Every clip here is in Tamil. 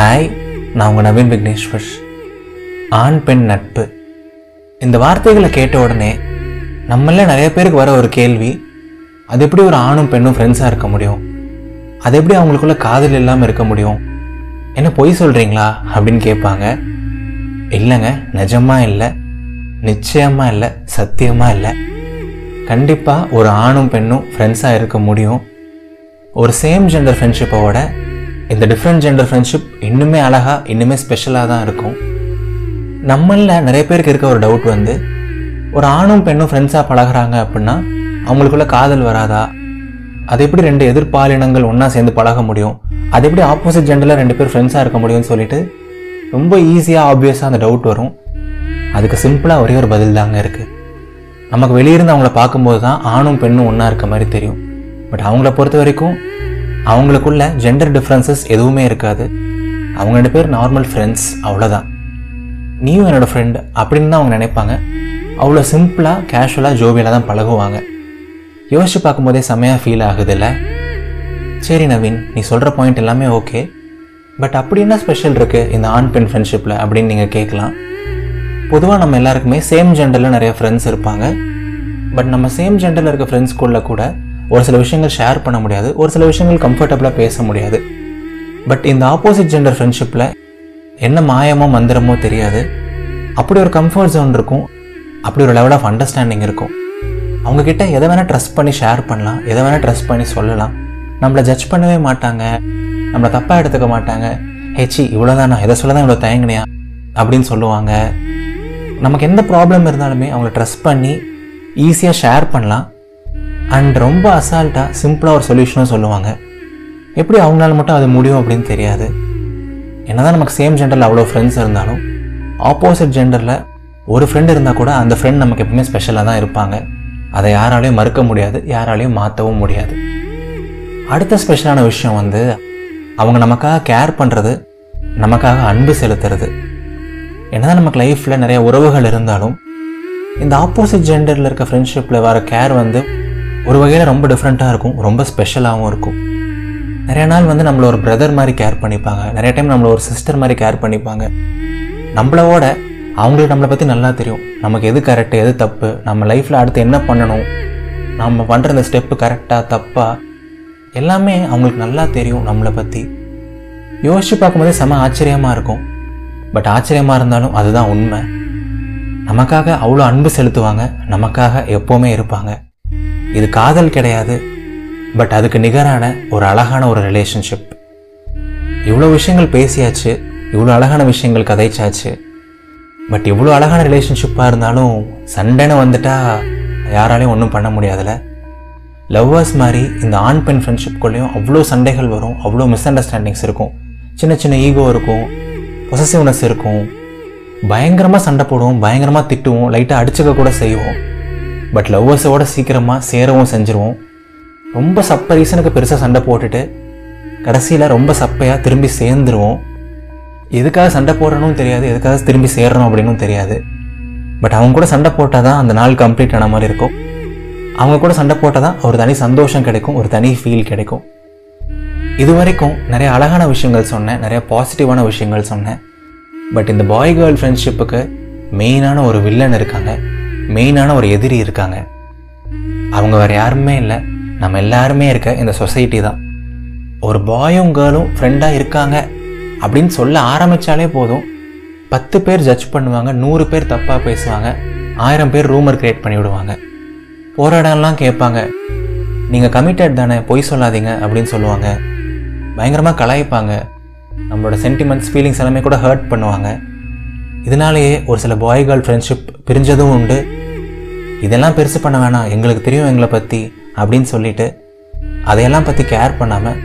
ஹாய் நான் உங்கள் நவீன் விக்னேஸ்வர். ஆண் பெண் நட்பு. இந்த வார்த்தைகளை கேட்ட உடனே நம்மள நிறைய பேருக்கு வர ஒரு கேள்வி அது எப்படி ஒரு ஆணும் பெண்ணும் ஃப்ரெண்ட்ஸாக இருக்க முடியும்? அது எப்படி அவங்களுக்குள்ள காதல் இல்லாமல் இருக்க முடியும்? என்ன பொய் சொல்கிறீங்களா அப்படின்னு கேட்பாங்க. இல்லைங்க நிஜமாக இல்லை. நிச்சயமாக இல்லை சத்தியமாக இல்லை. கண்டிப்பாக ஒரு ஆணும் பெண்ணும் ஃப்ரெண்ட்ஸாக இருக்க முடியும். ஒரு சேம் ஜெண்டர் ஃப்ரெண்ட்ஷிப்போட இந்த டிஃப்ரெண்ட் ஜெண்டர் ஃப்ரெண்ட்ஷிப் இன்னுமே அழகாக இன்னுமே ஸ்பெஷலாக தான் இருக்கும். நம்மளில் நிறைய பேருக்கு இருக்க ஒரு டவுட் வந்து ஒரு ஆணும் பெண்ணும் ஃப்ரெண்ட்ஸாக பழகுறாங்க அப்படின்னா அவங்களுக்குள்ள காதல் வராதா? அது எப்படி ரெண்டு எதிர்பாலினங்கள் ஒன்றா சேர்ந்து பழக முடியும்? அது எப்படி ஆப்போசிட் ஜெண்டரில் ரெண்டு பேர் ஃப்ரெண்ட்ஸாக இருக்க முடியும்னு சொல்லிட்டு ரொம்ப ஈஸியாக ஆப்வியஸாக அந்த டவுட் வரும். அதுக்கு சிம்பிளாக ஒரே ஒரு பதில் தாங்க இருக்குது நமக்கு வெளியிருந்து அவங்கள பார்க்கும்போது தான் ஆணும் பெண்ணும் ஒன்றா இருக்க மாதிரி தெரியும். பட் அவங்கள பொறுத்த வரைக்கும் அவங்களுக்குள்ள ஜெண்டர் டிஃப்ரென்சஸ் எதுவுமே இருக்காது. அவங்க ரெண்டு பேர் நார்மல் ஃப்ரெண்ட்ஸ் அவ்வளோதான் நீயும் என்னோட ஃப்ரெண்ட் அப்படின்னு தான் அவங்க நினைப்பாங்க. அவ்வளோ சிம்பிளாக கேஷுவலாக ஜோவியலாக தான் பழகுவாங்க. யோசிச்சு பார்க்கும்போதே செம்மையாக ஃபீல் ஆகுதுல்ல? சரி நவீன் நீ சொல்கிற பாயிண்ட் எல்லாமே ஓகே பட் அப்படி என்ன ஸ்பெஷல் இருக்குது இந்த ஆண் பெண் ஃப்ரெண்ட்ஷிப்பில் அப்படின்னு நீங்கள் கேட்கலாம். பொதுவாக நம்ம எல்லாருக்குமே சேம் ஜெண்டரில் நிறைய ஃப்ரெண்ட்ஸ் இருப்பாங்க. பட் நம்ம சேம் ஜெண்டரில் இருக்க ஃப்ரெண்ட்ஸ்குள்ளே கூட ஒரு சில விஷயங்கள் ஷேர் பண்ண முடியாது ஒரு சில விஷயங்கள் கம்ஃபர்டபுளாக பேச முடியாது. பட் இந்த ஆப்போசிட் ஜெண்டர் ஃப்ரெண்ட்ஷிப்பில் என்ன மாயமோ மந்திரமோ தெரியாது. அப்படி ஒரு கம்ஃபர்ட் ஜோன் இருக்கும். அப்படி ஒரு லெவல் ஆஃப் அண்டர்ஸ்டாண்டிங் இருக்கும். அவங்கக்கிட்ட எதை வேணால் ட்ரஸ்ட் பண்ணி ஷேர் பண்ணலாம் எதை வேணால் ட்ரஸ்ட் பண்ணி சொல்லலாம். நம்மளை ஜட்ஜ் பண்ணவே மாட்டாங்க. நம்மளை தப்பாக எடுத்துக்க மாட்டாங்க. ஹெச்சி இவ்வளோதானா எதை சொல்ல தான் இவ்வளோ தயங்கினியா? அப்படின்னு சொல்லுவாங்க. நமக்கு எந்த ப்ராப்ளம் இருந்தாலுமே அவங்கள ட்ரஸ்ட் பண்ணி ஈஸியாக ஷேர் பண்ணலாம். அண்ட் ரொம்ப அசால்ட்டாக சிம்பிளாக ஒரு சொல்யூஷனும் சொல்லுவாங்க. எப்படி அவங்களால மட்டும் அது முடியும் அப்படின்னு தெரியாது. என்னதான் நமக்கு சேம் ஜெண்டரில் அவ்வளோ ஃப்ரெண்ட்ஸ் இருந்தாலும் ஆப்போசிட் ஜெண்டரில் ஒரு ஃப்ரெண்ட் இருந்தால் கூட அந்த ஃப்ரெண்ட் நமக்கு எப்பவுமே ஸ்பெஷலாக தான் இருப்பாங்க. அதை யாராலையும் மறுக்க முடியாது யாராலையும் மாற்றவும் முடியாது. அடுத்த ஸ்பெஷலான விஷயம் வந்து அவங்க நமக்காக கேர் பண்ணுறது நமக்காக அன்பு செலுத்துறது. என்னதான் நமக்கு லைஃப்பில் நிறைய உறவுகள் இருந்தாலும் இந்த ஆப்போசிட் ஜெண்டரில் இருக்க ஃப்ரெண்ட்ஷிப்பில் வர கேர் வந்து ஒரு வகையில் ரொம்ப டிஃப்ரெண்ட்டாக இருக்கும். ரொம்ப ஸ்பெஷலாகவும் இருக்கும். நிறைய நாள் வந்து நம்மள ஒரு பிரதர் மாதிரி கேர் பண்ணிப்பாங்க. நிறைய டைம் நம்மளை ஒரு சிஸ்டர் மாதிரி கேர் பண்ணிப்பாங்க. நம்மளோட அவங்களுக்கு நம்மளை பற்றி நல்லா தெரியும். நமக்கு எது கரெக்டு எது தப்பு நம்ம லைஃப்பில் அடுத்து என்ன பண்ணணும் நம்ம பண்ணுற இந்த ஸ்டெப்பு கரெக்டாக தப்பா எல்லாமே அவங்களுக்கு நல்லா தெரியும் நம்மளை பற்றி யோசிச்சு பார்க்கும்போதே செம ஆச்சரியமாக இருக்கும். பட் ஆச்சரியமாக இருந்தாலும் அதுதான் உண்மை. நமக்காக அவ்வளோ அன்பு செலுத்துவாங்க. நமக்காக எப்போவுமே இருப்பாங்க. இது காதல் கிடையாது பட் அதுக்கு நிகரான ஒரு அழகான ஒரு ரிலேஷன்ஷிப் இவ்வளோ விஷயங்கள் பேசியாச்சு இவ்வளோ அழகான விஷயங்கள் கதைச்சாச்சு பட் இவ்வளோ அழகான ரிலேஷன்ஷிப்பாக இருந்தாலும் சண்டைன்னு வந்துட்டா யாராலையும் ஒன்றும் பண்ண முடியாதுல்ல லவ்வர்ஸ் மாதிரி இந்த ஆண் பெண் ஃப்ரெண்ட்ஷிப்குள்ளேயும் அவ்வளோ சண்டைகள் வரும் அவ்வளோ மிஸ் அண்டர்ஸ்டாண்டிங்ஸ் இருக்கும். சின்ன சின்ன ஈகோ இருக்கும் பொசசிவ்னஸ் இருக்கும். பயங்கரமாக சண்டை போடுவோம் பயங்கரமாக திட்டுவோம் லைட்டாக அடிச்சுக்க கூட செய்வோம். பட் லவ்வர்ஸோட சீக்கிரமாக சேரவும் செஞ்சுருவோம். ரொம்ப சப்ப ரீசனுக்கு பெருசாக சண்டை போட்டுட்டு கடைசியில் ரொம்ப சப்பையாக திரும்பி சேர்ந்துருவோம். எதுக்காக சண்டை போடுறனும் தெரியாது எதுக்காக திரும்பி சேர்றோம் அப்படின்னும் தெரியாது. பட் அவங்க கூட சண்டை போட்டால் தான் அந்த நாள் கம்ப்ளீட் ஆன மாதிரி இருக்கும். அவங்க கூட சண்டை போட்டால் தான் ஒரு தனி சந்தோஷம் கிடைக்கும் ஒரு தனி ஃபீல் கிடைக்கும். இது வரைக்கும் நிறைய அழகான விஷயங்கள் சொன்னேன் நிறைய பாசிட்டிவான விஷயங்கள் சொன்னேன். பட் இந்த பாய் கேர்ள் ஃப்ரெண்ட்ஷிப்புக்கு மெயினான ஒரு வில்லன் இருக்காங்க. மெயினான ஒரு எதிரி இருக்காங்க. அவங்க வேறு யாருமே இல்லை. நம்ம எல்லாருமே இருக்க இந்த சொசைட்டி தான். ஒரு பாயும் கேர்ளும் ஃப்ரெண்டாக இருக்காங்க அப்படின்னு சொல்ல ஆரம்பித்தாலே போதும். பத்து பேர் ஜட்ஜ் பண்ணுவாங்க நூறு பேர் தப்பாக பேசுவாங்க ஆயிரம் பேர் ரூமர் க்ரியேட் பண்ணி விடுவாங்க. போகிற இடம்லாம் கேட்பாங்க நீங்கள் கமிட்டட் தானே பொய் சொல்லாதீங்க அப்படின்னு சொல்லுவாங்க. பயங்கரமாக கலாய்ப்பாங்க. நம்மளோட சென்டிமெண்ட்ஸ் ஃபீலிங்ஸ் எல்லாமே கூட ஹர்ட் பண்ணுவாங்க. இதனாலேயே ஒரு சில பாய் கேர்ள் ஃப்ரெண்ட்ஷிப் பிரிஞ்சதும் உண்டு. இதெல்லாம் பெருசு பண்ண வேணாம். எங்களுக்கு தெரியும் எங்களை பற்றி அப்படின்னு சொல்லிட்டு அதையெல்லாம் பற்றி கேர் பண்ணாமல்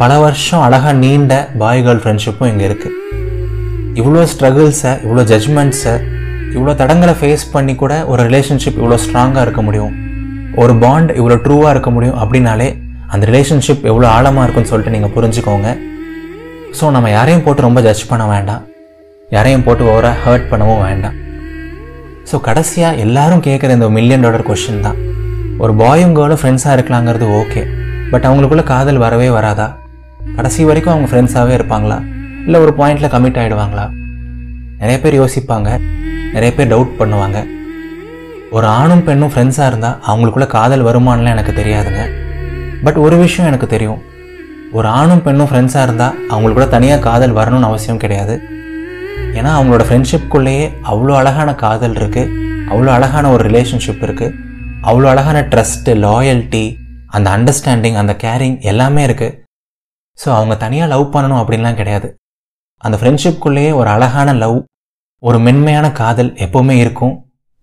பல வருஷம் அழகாக நீண்ட பாய் கேர்ள் ஃப்ரெண்ட்ஷிப்பும் இங்கே இருக்குது இவ்வளோ ஸ்ட்ரகிள்ஸை இவ்வளோ ஜட்ஜ்மெண்ட்ஸை இவ்வளோ தடங்களை ஃபேஸ் பண்ணி கூட ஒரு ரிலேஷன்ஷிப் இவ்வளோ ஸ்ட்ராங்காக இருக்க முடியும். ஒரு பாண்ட் இவ்வளோ ட்ரூவாக இருக்க முடியும் அப்படின்னாலே அந்த ரிலேஷன்ஷிப் எவ்வளோ ஆழமாக இருக்குன்னு சொல்லிட்டு நீங்கள் புரிஞ்சுக்கோங்க. ஸோ நம்ம யாரையும் போட்டு ரொம்ப ஜட்ஜ் பண்ண வேண்டாம். யாரையும் போட்டு ஓவராக ஹர்ட் பண்ணவும் வேண்டாம். ஸோ கடைசியாக எல்லாரும் கேட்குற இந்த மில்லியன் டாலர் கொஷின் தான். ஒரு பாயும் கேர்ளும் ஃப்ரெண்ட்ஸாக இருக்கலாங்கிறது ஓகே பட் அவங்களுக்குள்ள காதல் வரவே வராதா? கடைசி வரைக்கும் அவங்க ஃப்ரெண்ட்ஸாகவே இருப்பாங்களா? இல்லை ஒரு பாயிண்டில் கமிட் ஆகிடுவாங்களா நிறைய பேர் யோசிப்பாங்க. நிறைய பேர் டவுட் பண்ணுவாங்க. ஒரு ஆணும் பெண்ணும் ஃப்ரெண்ட்ஸாக இருந்தால் அவங்களுக்குள்ள காதல் வருமானலாம் எனக்கு தெரியாதுங்க. பட் ஒரு விஷயம் எனக்கு தெரியும். ஒரு ஆணும் பெண்ணும் ஃப்ரெண்ட்ஸாக இருந்தால் அவங்களுக்குள்ள தனியாக காதல் வரணும்னு அவசியம் கிடையாது. ஏன்னா அவங்களோட ஃப்ரெண்ட்ஷிப்குள்ளேயே அவ்வளோ அழகான காதல் இருக்குது அவ்வளோ அழகான ஒரு ரிலேஷன்ஷிப் இருக்குது அவ்வளோ அழகான ட்ரஸ்ட்டு லாயல்ட்டி அந்த அண்டர்ஸ்டாண்டிங் அந்த கேரிங் எல்லாமே இருக்குது ஸோ அவங்க தனியாக லவ் பண்ணணும் அப்படின்லாம் கிடையாது. அந்த ஃப்ரெண்ட்ஷிப்குள்ளேயே ஒரு அழகான லவ் ஒரு மென்மையான காதல் எப்போவுமே இருக்கும்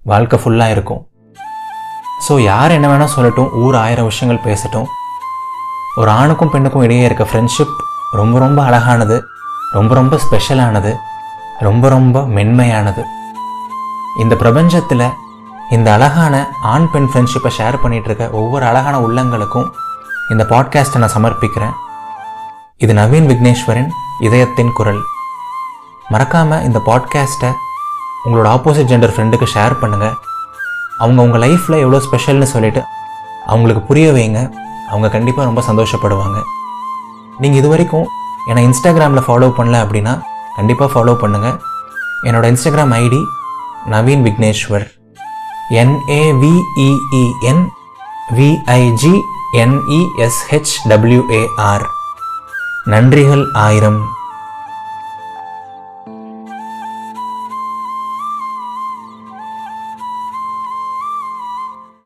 வாழ்க்கை ஃபுல்லாக இருக்கும். ஸோ யார் என்ன வேணால் சொல்லட்டும் ஊர் ஆயிரம் விஷயங்கள் பேசட்டும். ஒரு ஆணுக்கும் பெண்ணுக்கும் இடையே இருக்க ஃப்ரெண்ட்ஷிப் ரொம்ப ரொம்ப அழகானது ரொம்ப ரொம்ப ஸ்பெஷலானது ரொம்ப ரொம்ப மென்மையானது. இந்த பிரபஞ்சத்தில் இந்த அழகான ஆண் பெண் ஃப்ரெண்ட்ஷிப்பை ஷேர் பண்ணிகிட்ருக்க இருக்க ஒவ்வொரு அழகான உள்ளங்களுக்கும் இந்த பாட்காஸ்ட்டை நான் சமர்ப்பிக்கிறேன். இது நவீன் விக்னேஸ்வரன் இதயத்தின் குரல். மறக்காமல் இந்த பாட்காஸ்ட்டை உங்களோட ஆப்போசிட் ஜெண்டர் ஃப்ரெண்டுக்கு ஷேர் பண்ணுங்கள் அவங்க உங்கள் லைஃப்பில் எவ்வளோ ஸ்பெஷல்னு சொல்லிட்டு அவங்களுக்கு புரிய வைங்க. அவங்க கண்டிப்பாக ரொம்ப சந்தோஷப்படுவாங்க. நீங்கள் இது வரைக்கும் என்னை இன்ஸ்டாகிராமில் ஃபாலோ பண்ணல அப்படின்னா கண்டிப்பாக ஃபாலோ பண்ணுங்கள் என்னோட Instagram ID Naveen Vigneshwar N A V E E N VIG என்இஎஸ்ஹெச்டபிள்யூஏஆர் நன்றிகள் ஆயிரம்.